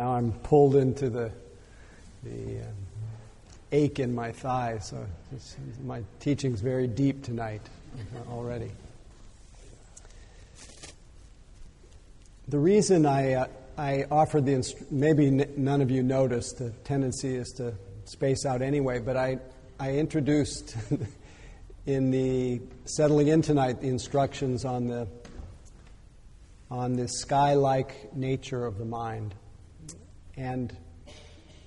Now I'm pulled into the, the um, ache in my thigh, so my teaching's very deep tonight already. The reason I, uh, I offered the, inst- maybe n- none of you noticed, the tendency is to space out anyway, but I, I introduced in the settling in tonight the instructions on the, on the sky like nature of the mind and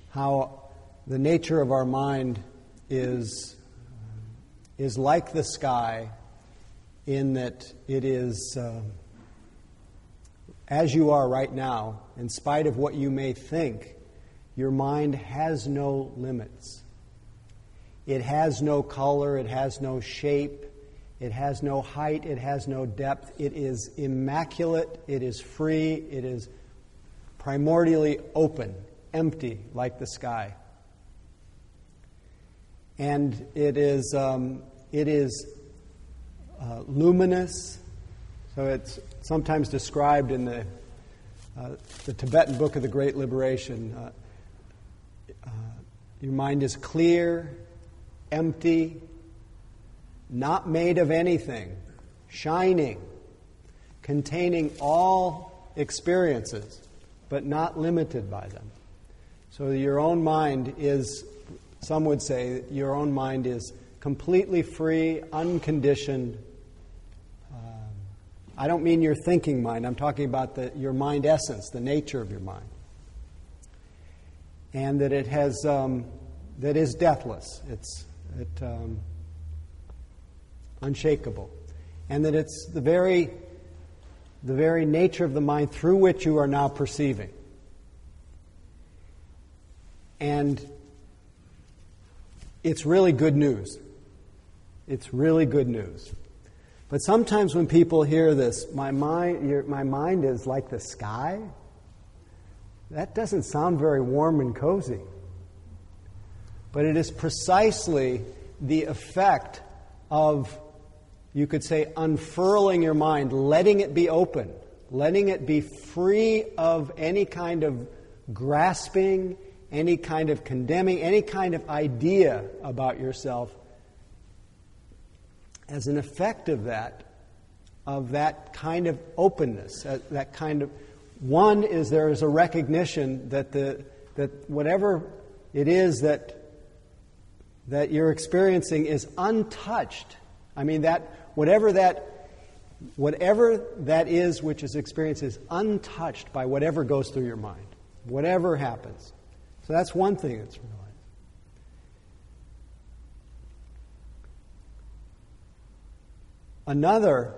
how the nature of our mind is, is like the sky in that it is, uh, as you are right now, in spite of what you may think, your mind has no limits. It has no color, it has no shape, it has no height, it has no depth. It is immaculate, it is free, it is primordially open, empty like the sky. And it is, um, it is uh, luminous, so it's sometimes described in the, uh, the Tibetan Book of the Great Liberation. Uh, uh your mind is clear, empty, not made of anything, shining, containing all experiences but not limited by them. So your own mind is, some would say, your own mind is completely free, unconditioned. Um, I don't mean your thinking mind, I'm talking about the, your mind essence, the nature of your mind. And that it has, um, that is deathless, it's it, um, unshakable. And that it's the very the very nature of the mind through which you are now perceiving. And it's really good news. It's really good news. But sometimes when people hear this, my mind, your, my mind is like the sky, that doesn't sound very warm and cozy. But it is precisely the effect of you could say, unfurling your mind, letting it be open, letting it be free of any kind of grasping, any kind of condemning, any kind of idea about yourself. As an effect of that, of that kind of openness, that, that kind of one is there is a recognition that the that whatever it is that that you're experiencing is untouched. I mean that whatever that whatever that is which is experienced is untouched by whatever goes through your mind, whatever happens. So that's one thing that's realized. Another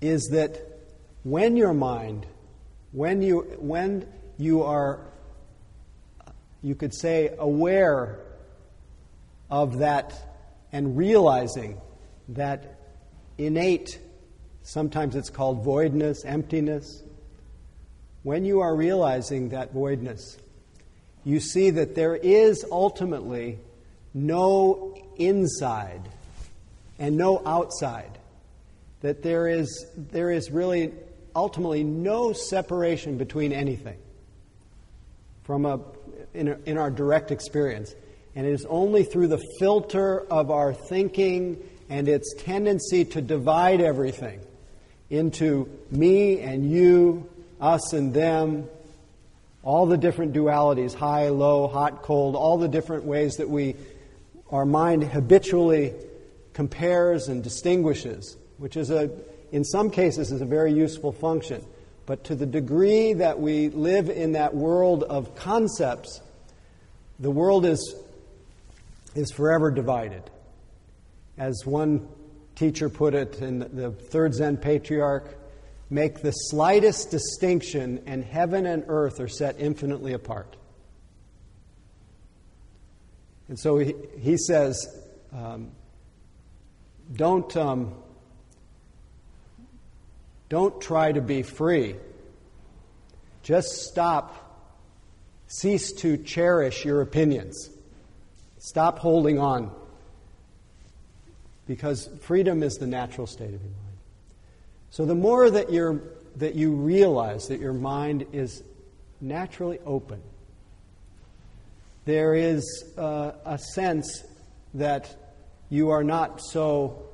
is that when your mind, when you, when you are, you could say, aware of that and realizing that innate, sometimes it's called voidness, emptiness, when you are realizing that voidness, you see that there is ultimately no inside and no outside. That there is, there is really ultimately no separation between anything from a, in, a, in our direct experience. And it is only through the filter of our thinking and its tendency to divide everything into me and you, us and them, all the different dualities high, low, hot, cold, all the different ways that we, our mind habitually compares and distinguishes, which is a, in some cases, is a very useful function. But to the degree that we live in that world of concepts, the world is is forever divided. As one teacher put it in the third Zen patriarch, make the slightest distinction, and heaven and earth are set infinitely apart. And so he, he says, um, don't, um, don't try to be free. Just stop. Cease to cherish your opinions. Stop holding on. Because freedom is the natural state of your mind. So the more that you're that you realize that your mind is naturally open. There is uh, a sense that you are not so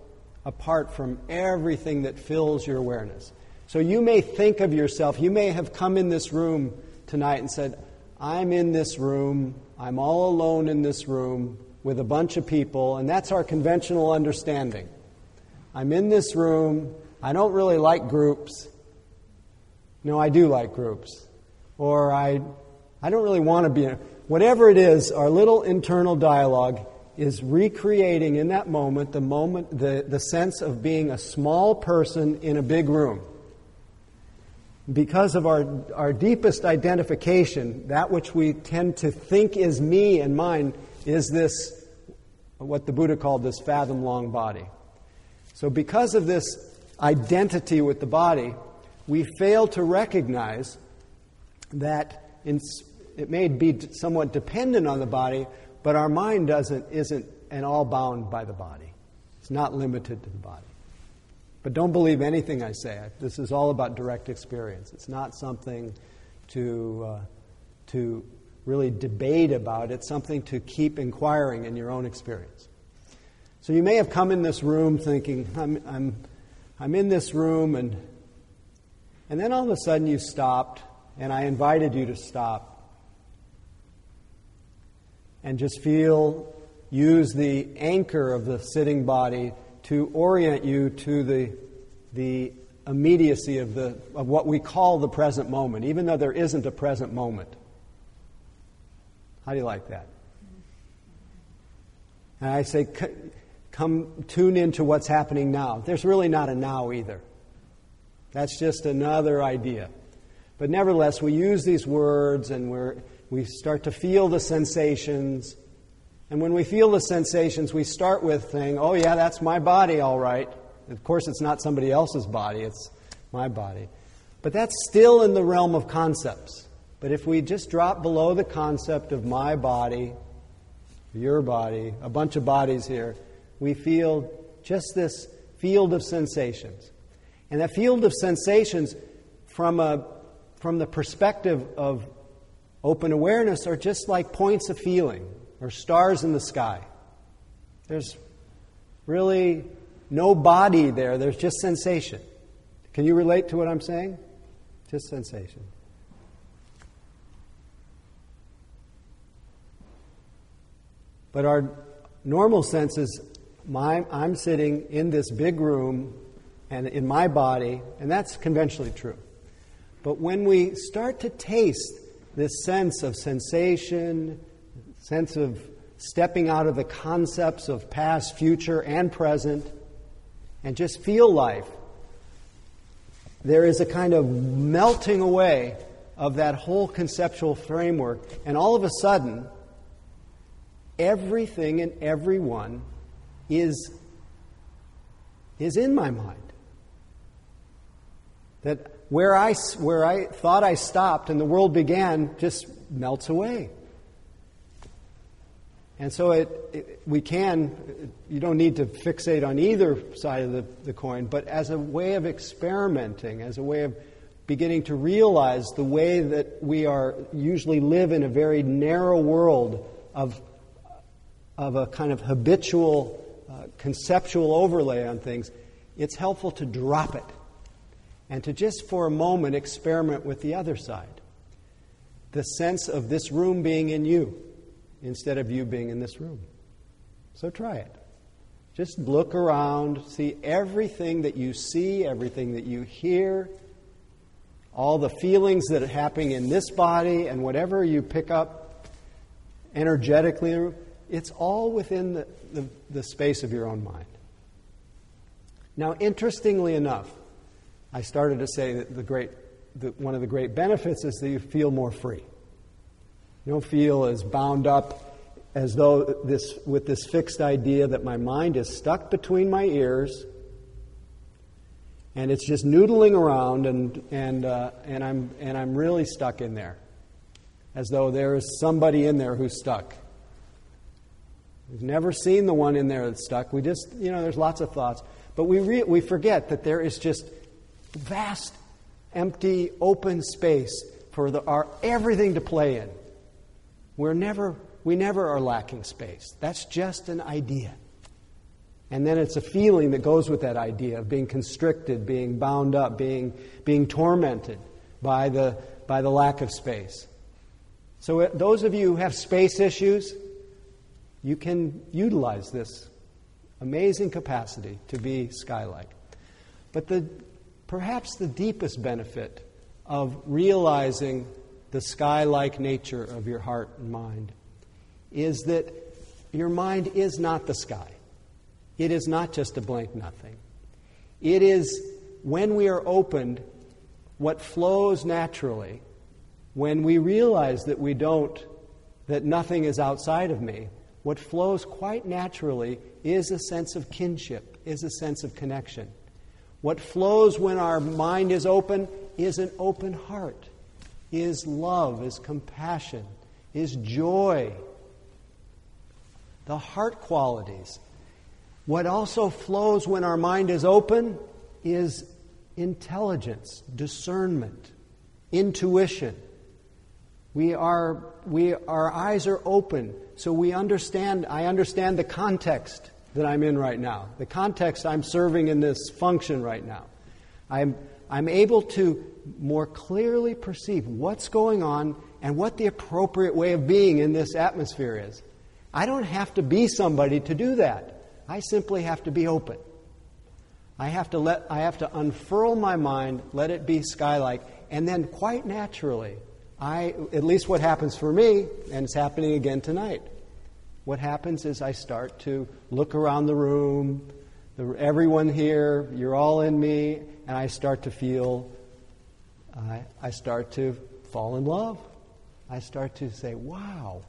apart from everything that fills your awareness. So you may think of yourself, you may have come in this room tonight and said, I'm in this room, I'm all alone in this room with a bunch of people, and that's our conventional understanding. I'm in this room, I don't really like groups. No, I do like groups. Or I, I don't really want to be. Whatever it is, our little internal dialogue is recreating in that moment the moment, the, the sense of being a small person in a big room. Because of our, our deepest identification, that which we tend to think is me and mine is this, what the Buddha called this fathom long body. So, because of this identity with the body, we fail to recognize that it may be somewhat dependent on the body, but our mind doesn't, isn't and all bound by the body. It's not limited to the body. But don't believe anything I say. This is all about direct experience. It's not something to, uh, to really debate about, it's something to keep inquiring in your own experience. So you may have come in this room thinking, I'm, I'm, I'm in this room, and, and then all of a sudden you stopped, and I invited you to stop and just feel, use the anchor of the sitting body to orient you to the, the immediacy of, the, of what we call the present moment, even though there isn't a present moment. How do you like that? And I say, come tune into what's happening now. There's really not a now either. That's just another idea. But nevertheless, we use these words and we're we start to feel the sensations. And when we feel the sensations, we start with saying, oh, yeah, that's my body, all right. Of course, it's not somebody else's body, it's my body. But that's still in the realm of concepts. But if we just drop below the concept of my body, your body, a bunch of bodies here, we feel just this field of sensations. And that field of sensations, from, a, from the perspective of open awareness are just like points of feeling or stars in the sky. There's really no body there, there's just sensation. Can you relate to what I'm saying? Just sensation. But our normal sense is my, I'm sitting in this big room and in my body, and that's conventionally true. But when we start to taste this sense of sensation, sense of stepping out of the concepts of past, future, and present, and just feel life, there is a kind of melting away of that whole conceptual framework, and all of a sudden, everything and everyone is, is in my mind. That where I, where I thought I stopped and the world began just melts away. And so it, it, we can, you don't need to fixate on either side of the, the coin, but as a way of experimenting, as a way of beginning to realize the way that we are usually live in a very narrow world of, of a kind of habitual uh, conceptual overlay on things, it's helpful to drop it and to just for a moment experiment with the other side. The sense of this room being in you instead of you being in this room. So try it. Just look around, see everything that you see, everything that you hear, all the feelings that are happening in this body, and whatever you pick up energetically, it's all within the, the, the space of your own mind. Now, interestingly enough, I started to say that the great, that one of the great benefits is that you feel more free. You don't feel as bound up as though this, with this fixed idea that my mind is stuck between my ears and it's just noodling around and, and, uh, and, I'm, and I'm really stuck in there. As though there is somebody in there who's stuck. We've never seen the one in there that's stuck. We just, you know, there's lots of thoughts. But we, re- we forget that there is just vast empty, open space for the, our everything to play in. We're never, we never are lacking space. That's just an idea. And then it's a feeling that goes with that idea of being constricted, being bound up, being, being tormented by the, by the lack of space. So, uh, those of you who have space issues, you can utilize this amazing capacity to be sky like. But the, perhaps the deepest benefit of realizing the sky like nature of your heart and mind is that your mind is not the sky. It is not just a blank nothing. It is, when we are opened, what flows naturally when we realize that we don't, that nothing is outside of me. What flows quite naturally is a sense of kinship, is a sense of connection. What flows when our mind is open is an open heart, is love, is compassion, is joy. The heart qualities. What also flows when our mind is open is intelligence, discernment, intuition. We are, we, our eyes are open, so we understand, I understand the context that I'm in right now, the context I'm serving in this function right now. I'm, I'm able to more clearly perceive what's going on and what the appropriate way of being in this atmosphere is. I don't have to be somebody to do that. I simply have to be open. I have to let I have to unfurl my mind, let it be skylike, and then quite naturally, I at least what happens for me, and it's happening again tonight. What happens is I start to look around the room, the, everyone here, you're all in me, and I start to feel, I, I start to fall in love. I start to say, wow,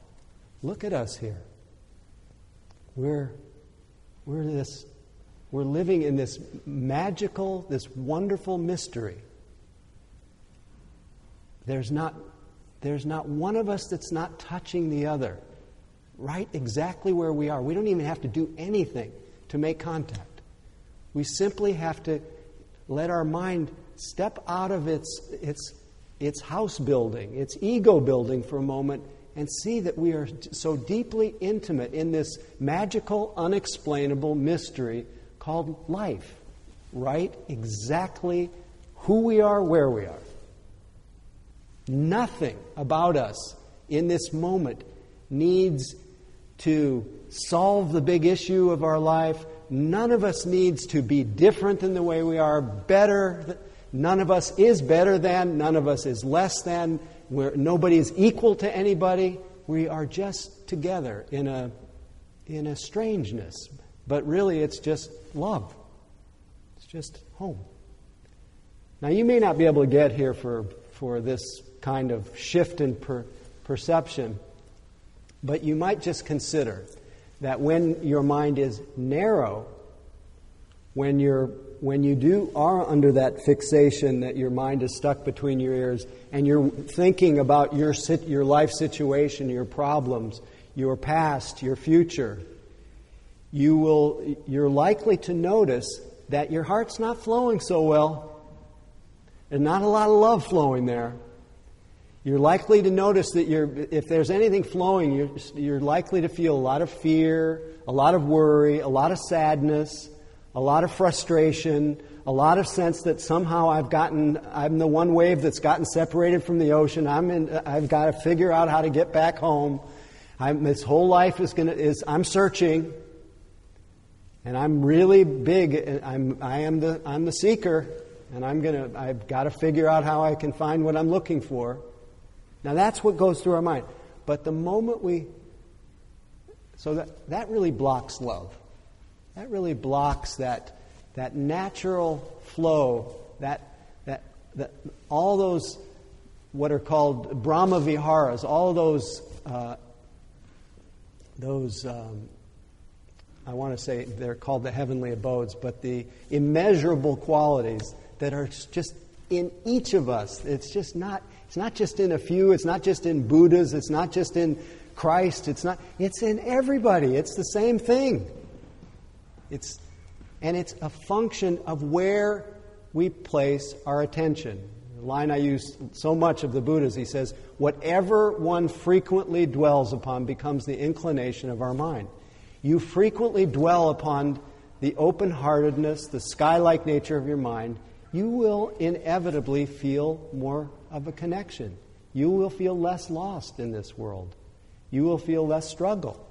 look at us here. We're, we're this we're living in this magical, this wonderful mystery. There's not, there's not one of us that's not touching the other, right exactly where we are. We don't even have to do anything to make contact. We simply have to let our mind step out of its, its, its house building, its ego building for a moment, and see that we are so deeply intimate in this magical, unexplainable mystery called life, right exactly who we are, where we are. Nothing about us in this moment needs to solve the big issue of our life. None of us needs to be different than the way we are, better. None of us is better than, none of us is less than. We're, nobody is equal to anybody. We are just together in a, in a strangeness, but really, it's just love. It's just home. Now, you may not be able to get here for, for this kind of shift in per, perception, but you might just consider that when your mind is narrow, when you're when you do are under that fixation that your mind is stuck between your ears and you're thinking about your your life situation, your problems, your past, your future, you will, you're likely to notice that your heart's not flowing so well. There's not a lot of love flowing there. You're likely to notice that if there's anything flowing, you're, you're likely to feel a lot of fear, a lot of worry, a lot of sadness, a lot of frustration, a lot of sense that somehow I've gotten, I'm the one wave that's gotten separated from the ocean. I'm in, I've got to figure out how to get back home. I'm, this whole life is going to, is, I'm searching. And I'm really big. I'm, I am the, I'm the seeker, and I'm gonna, I've got to figure out how I can find what I'm looking for. Now that's what goes through our mind. But the moment we, so that, that really blocks love. That really blocks that, that natural flow, that, that, that all those, what are called Brahma Viharas, all those, uh, those um, I want to say they're called the heavenly abodes, but the immeasurable qualities that are just in each of us. It's just not, it's not just in a few, it's not just in Buddhas, it's not just in Christ, it's not, it's in everybody. It's the same thing. It's, and it's a function of where we place our attention. The line I use so much of the Buddha's. He says, Whatever one frequently dwells upon becomes the inclination of our mind. You frequently dwell upon the open heartedness, the sky like nature of your mind, you will inevitably feel more of a connection. You will feel less lost in this world. You will feel less struggle.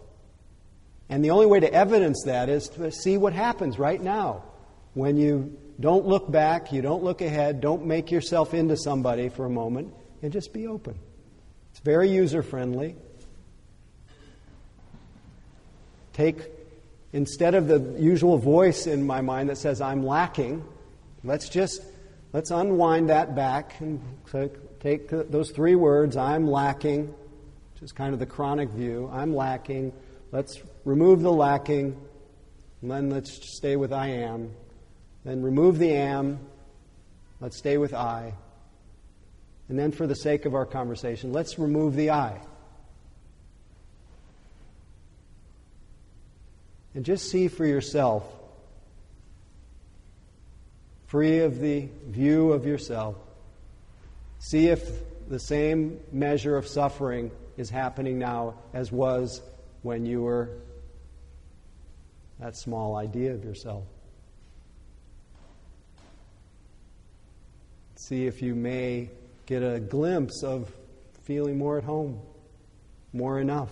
And the only way to evidence that is to see what happens right now when you don't look back, you don't look ahead, don't make yourself into somebody for a moment, and just be open. It's very user friendly. Take, instead of the usual voice in my mind that says, I'm lacking, let's just, let's unwind that back and take those three words, I'm lacking, which is kind of the chronic view, I'm lacking. Let's remove the lacking, and then let's stay with I am. Then remove the am. Let's stay with I. And then, for the sake of our conversation, let's remove the I. And just see for yourself, free of the view of yourself, see if the same measure of suffering is happening now as was when you were that small idea of yourself. See if you may get a glimpse of feeling more at home, more enough.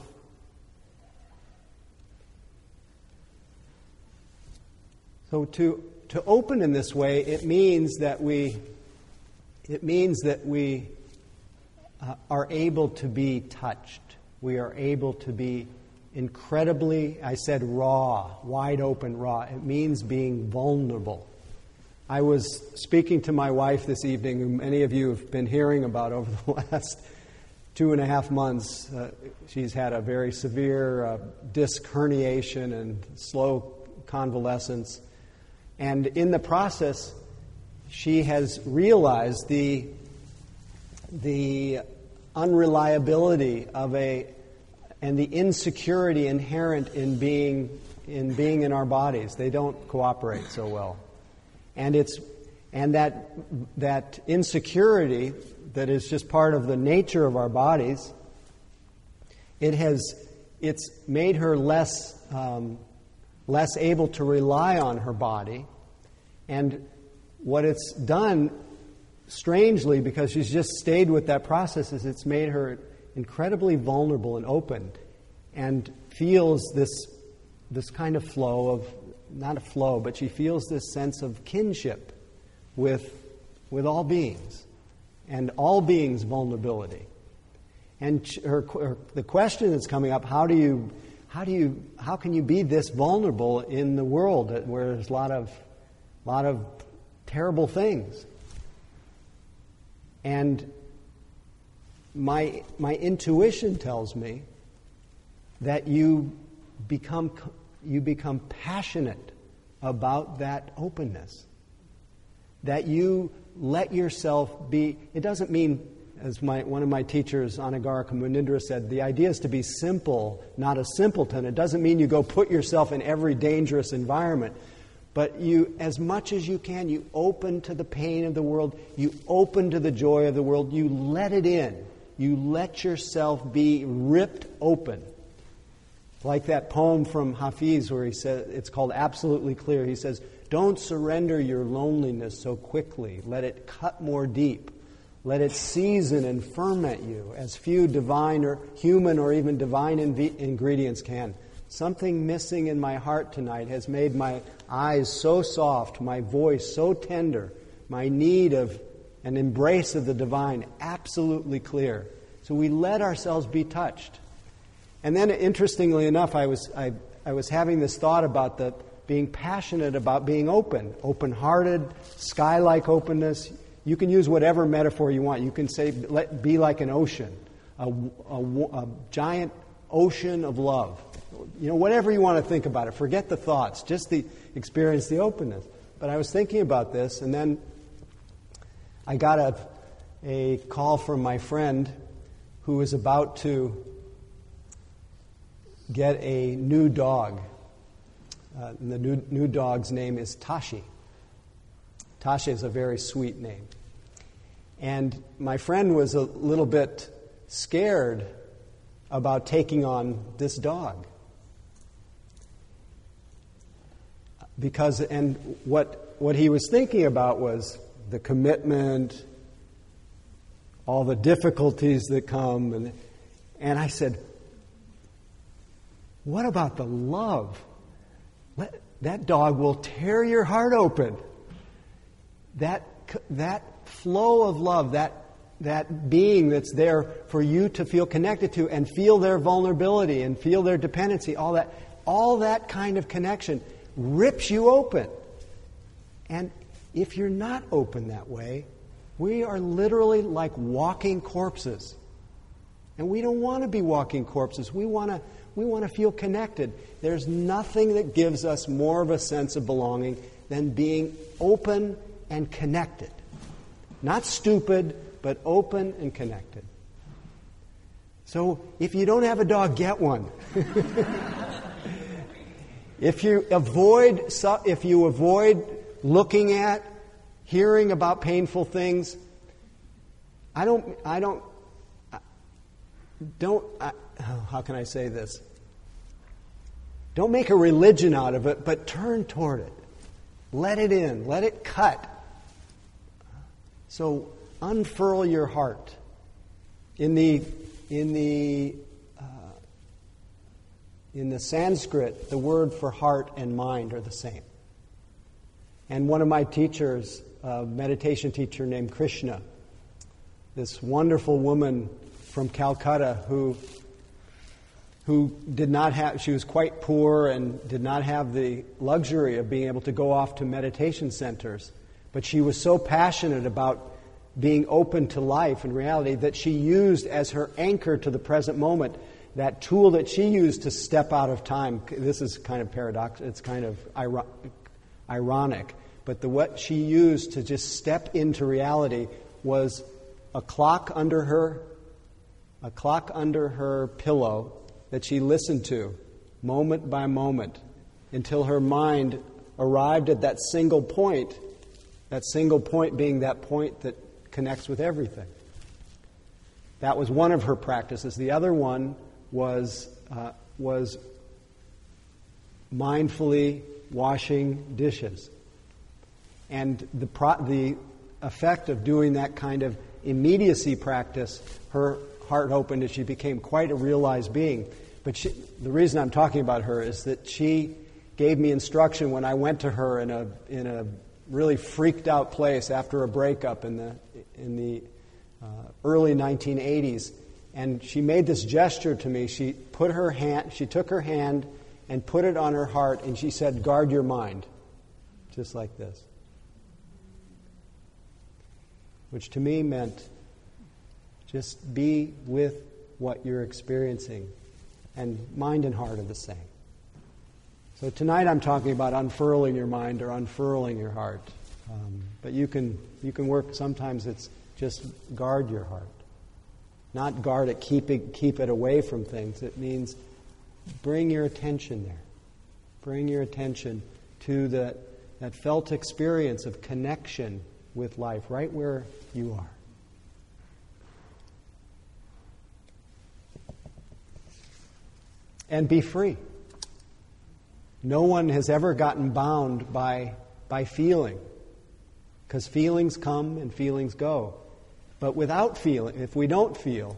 So to to open in this way, it means that we it means that we uh, are able to be touched. We are able to be incredibly, I said raw, wide open raw. It means being vulnerable. I was speaking to my wife this evening, who many of you have been hearing about over the last two and a half months. Uh, she's had a very severe uh, disc herniation and slow convalescence. And in the process, she has realized the, the unreliability of a and the insecurity inherent in being in being in our bodies. They don't cooperate so well. And, it's, and that, that insecurity that is just part of the nature of our bodies, it has, it's made her less, um, less able to rely on her body. And what it's done, strangely, because she's just stayed with that process, is it's made her incredibly vulnerable and open and feels this, this kind of flow of not a flow, but she feels this sense of kinship with, with all beings and all beings' vulnerability. And her, her, the question that's coming up: How do you, how do you, how can you be this vulnerable in the world where there's a lot of, lot of terrible things? And my my intuition tells me that you become you become passionate about that openness. That you let yourself be, it doesn't mean, as my, one of my teachers, Anagarika Munindra, said, the idea is to be simple, not a simpleton. It doesn't mean you go put yourself in every dangerous environment. But you, as much as you can, you open to the pain of the world, you open to the joy of the world, you let it in. You let yourself be ripped open like that poem from Hafiz where he says, it's called Absolutely Clear. He says, Don't surrender your loneliness so quickly. Let it cut more deep. Let it season and ferment you as few divine or human or even divine inv- ingredients can. Something missing in my heart tonight has made my eyes so soft, my voice so tender, my need of an embrace of the divine absolutely clear. So we let ourselves be touched. And then, interestingly enough, I was, I, I was having this thought about the, being passionate about being open, open hearted, sky like openness. You can use whatever metaphor you want. You can say, let, be like an ocean, a, a, a giant ocean of love. You know, whatever you want to think about it. Forget the thoughts, just the experience, the openness. But I was thinking about this, and then I got a, a call from my friend who was about to get a new dog. Uh, the new, new dog's name is Tashi. Tashi is a very sweet name. And my friend was a little bit scared about taking on this dog. Because, and what, what he was thinking about was the commitment, all the difficulties that come. And, and I said, What about the love? Let, that dog will tear your heart open. That, that flow of love, that, that being that's there for you to feel connected to and feel their vulnerability and feel their dependency, all that, all that kind of connection rips you open. And if you're not open that way, we are literally like walking corpses. And we don't want to be walking corpses. We want to, we want to feel connected. There's nothing that gives us more of a sense of belonging than being open and connected. Not stupid, but open and connected. So if you don't have a dog, get one. if you avoid if you avoid looking at, hearing about painful things, I don't I don't don't I, oh, how can I say this? Don't make a religion out of it, but turn toward it. Let it in. Let it cut. So unfurl your heart. In the, in the, uh, in the Sanskrit, the word for heart and mind are the same. And one of my teachers, a meditation teacher named Krishna, this wonderful woman from Calcutta who who did not have she was quite poor and did not have the luxury of being able to go off to meditation centers but she was so passionate about being open to life and reality that she used as her anchor to the present moment that tool that she used to step out of time. This is kind of paradox. It's kind of ironic, but the what she used to just step into reality was a clock under her, a clock under her pillow that she listened to, moment by moment, until her mind arrived at that single point that single point being that point that connects with everything. That was one of her practices. The other one was, uh, was mindfully washing dishes. And the, pro- the effect of doing that kind of immediacy practice, her heart opened and she became quite a realized being. But she, the reason I'm talking about her is that she gave me instruction when I went to her in a, in a really freaked out place after a breakup in the, in the uh, early 1980s. And she made this gesture to me. She put her hand, she took her hand and put it on her heart, and she said, Guard your mind. Just like this. Which to me meant just be with what you're experiencing. And mind and heart are the same. So tonight I'm talking about unfurling your mind or unfurling your heart. Um, but you can, you can work, sometimes it's just guard your heart. Not guard it, keep it, keep it away from things. It means bring your attention there. Bring your attention to the, that felt experience of connection with life right where you are. And be free. No one has ever gotten bound by, by feeling, because feelings come and feelings go. But without feeling, if we don't feel,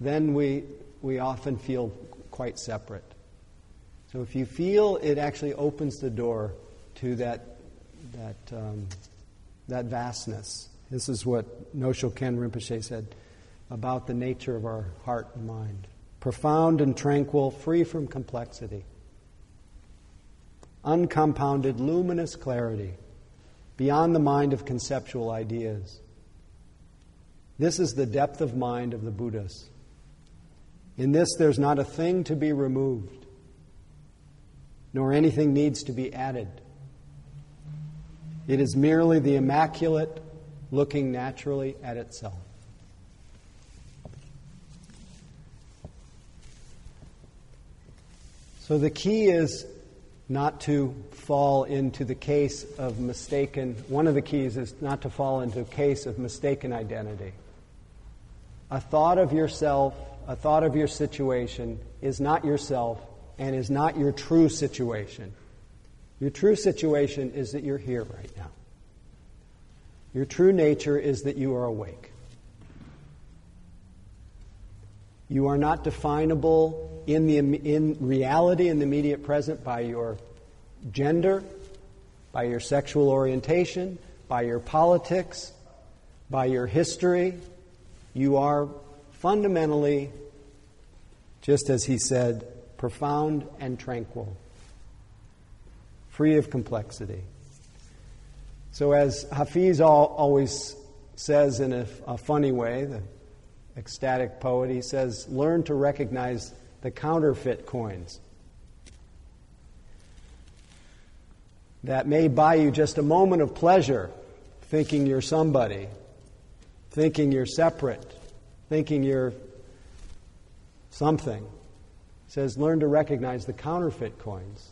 then we, we often feel quite separate. So if you feel, it actually opens the door to that, that, um, that vastness. This is what Nyoshul Khen Rinpoche said about the nature of our heart and mind profound and tranquil, free from complexity uncompounded, luminous clarity beyond the mind of conceptual ideas. This is the depth of mind of the Buddhas. In this, there's not a thing to be removed, nor anything needs to be added. It is merely the immaculate looking naturally at itself. So the key is not to fall into the case of mistaken, one of the keys is not to fall into a case of mistaken identity. A thought of yourself, a thought of your situation is not yourself and is not your true situation. Your true situation is that you're here right now. Your true nature is that you are awake. You are not definable in, the, in reality, in the immediate present, by your gender, by your sexual orientation, by your politics, by your history. You are fundamentally, just as he said, profound and tranquil, free of complexity. So, as Hafiz always says in a, a funny way, the ecstatic poet, he says, learn to recognize the counterfeit coins. That may buy you just a moment of pleasure, thinking you're somebody, thinking you're separate, thinking you're something. He says, learn to recognize the counterfeit coins,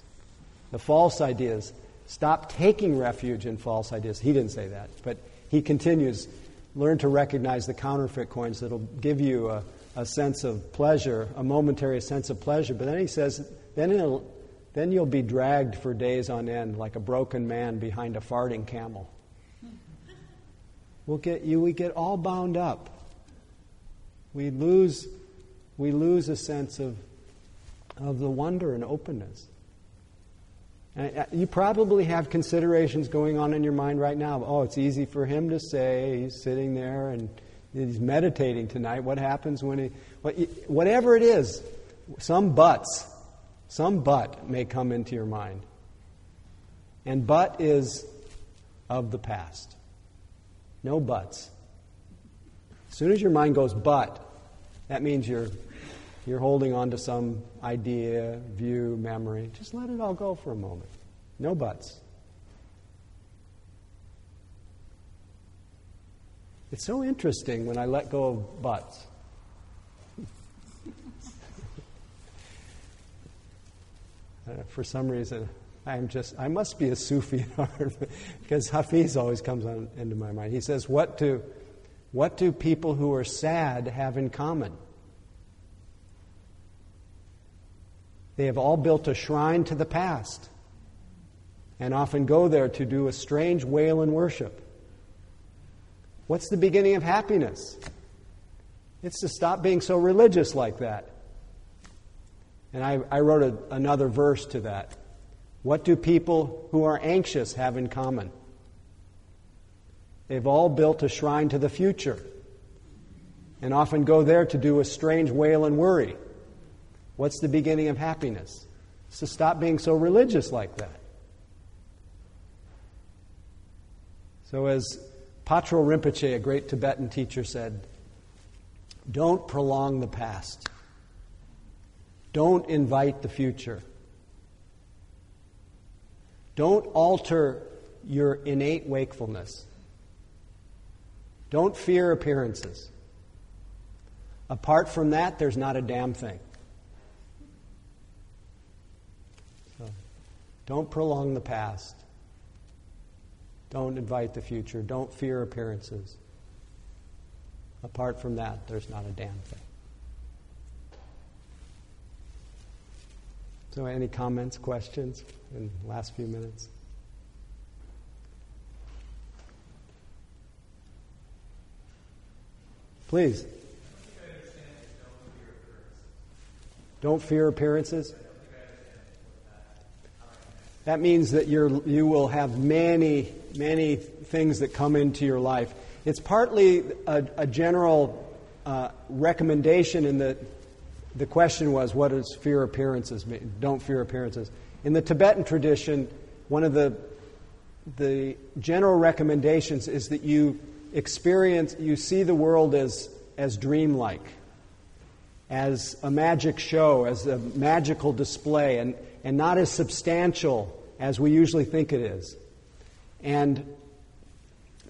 the false ideas. Stop taking refuge in false ideas. He didn't say that, but he continues learn to recognize the counterfeit coins that'll give you a, a sense of pleasure, a momentary sense of pleasure. But then he says, then, then you'll be dragged for days on end like a broken man behind a farting camel. We'll get you, we get all bound up. We lose, we lose a sense of, of the wonder and openness. Uh, you probably have considerations going on in your mind right now. Oh, it's easy for him to say. He's sitting there and he's meditating tonight. What happens when he. Whatever it is, some buts, some but may come into your mind. And but is of the past. No buts. As soon as your mind goes but, that means you're you're holding on to some idea, view, memory. Just let it all go for a moment. No buts. It's so interesting when I let go of buts. uh, for some reason, I'm just, I must be a Sufi heart because Hafiz always comes on, into my mind. He says, what do, what do people who are sad have in common? They have all built a shrine to the past and often go there to do a strange wail and worship. What's the beginning of happiness? It's to stop being so religious like that. And I, I wrote a, another verse to that. What do people who are anxious have in common? They've all built a shrine to the future and often go there to do a strange wail and worry. What's the beginning of happiness? So stop being so religious like that. So, as Patrul Rinpoche, a great Tibetan teacher, said, don't prolong the past. Don't invite the future. Don't alter your innate wakefulness. Don't fear appearances. Apart from that, there's not a damn thing. Don't prolong the past. Don't invite the future. Don't fear appearances. Apart from that, there's not a damn thing. So, any comments, questions in the last few minutes? Please. Don't fear appearances. That means that you you will have many, many things that come into your life. It's partly a, a general uh, recommendation in that the question was, what does fear appearances mean? Don't fear appearances. In the Tibetan tradition, one of the, the general recommendations is that you experience, you see the world as, as dreamlike, as a magic show, as a magical display. And and not as substantial as we usually think it is. And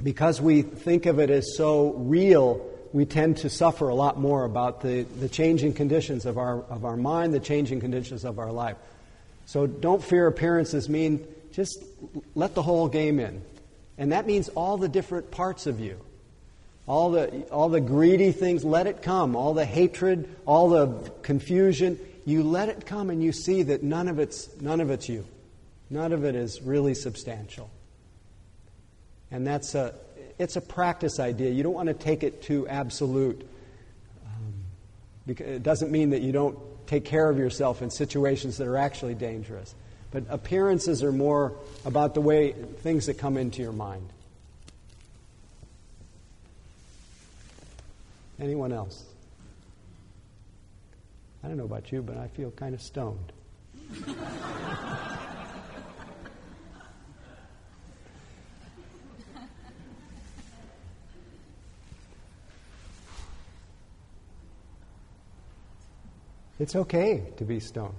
because we think of it as so real, we tend to suffer a lot more about the, the changing conditions of our, of our mind, the changing conditions of our life. So don't fear appearances, mean just let the whole game in. And that means all the different parts of you. All the, all the greedy things, let it come. All the hatred, all the confusion, you let it come and you see that none of it's, none of it's you. None of it is really substantial. And that's a, it's a practice idea. You don't want to take it too absolute. Um, it doesn't mean that you don't take care of yourself in situations that are actually dangerous. But appearances are more about the way things that come into your mind. Anyone else? I don't know about you, but I feel kind of stoned. it's okay to be stoned.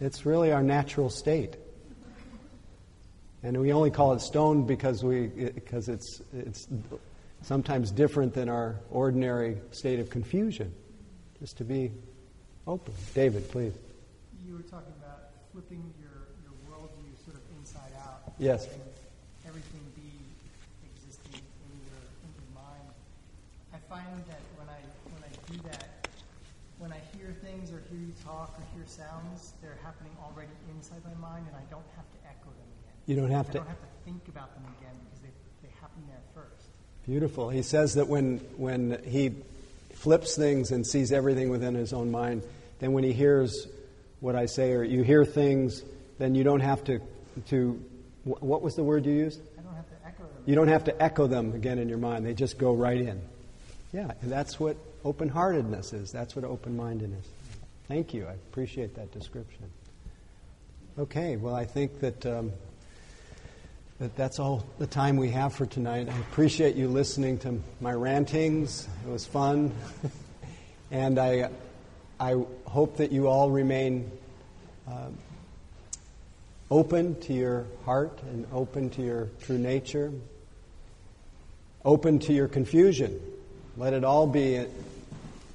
it's really our natural state. And we only call it stoned because, we, because it's, it's sometimes different than our ordinary state of confusion. Just to be open. David, please. You were talking about flipping your, your worldview sort of inside out. Yes. Everything be existing in your, in your mind. I find that when I, when I do that, when I hear things or hear you talk or hear sounds, they're happening already inside my mind and I don't have to echo them again. You don't have I to. don't have to think about them again because they, they happen there first. Beautiful. He says that when, when he flips things and sees everything within his own mind, then when he hears what I say or you hear things, then you don't have to, to what was the word you used? I don't have to echo them. You don't have to echo them again in your mind. They just go right in. Yeah, and that's what open heartedness is. That's what open mindedness is. Thank you. I appreciate that description. Okay, well, I think that. Um, that that's all the time we have for tonight. I appreciate you listening to my rantings. It was fun. and I, I hope that you all remain uh, open to your heart and open to your true nature, open to your confusion. Let it all be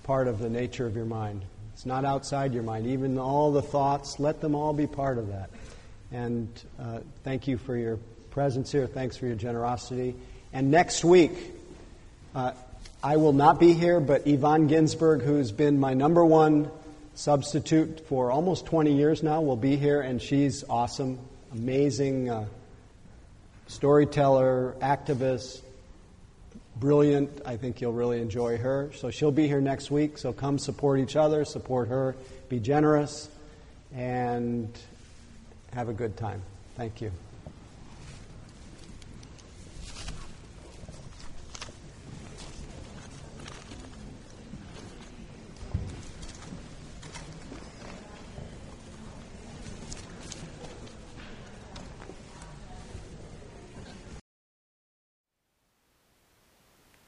part of the nature of your mind. It's not outside your mind. Even all the thoughts, let them all be part of that. And uh, thank you for your presence here. Thanks for your generosity. And next week, uh, I will not be here, but Yvonne Ginsburg, who's been my number one substitute for almost 20 years now, will be here, and she's awesome, amazing uh, storyteller, activist, brilliant. I think you'll really enjoy her. So she'll be here next week. So come support each other, support her, be generous, and have a good time. Thank you.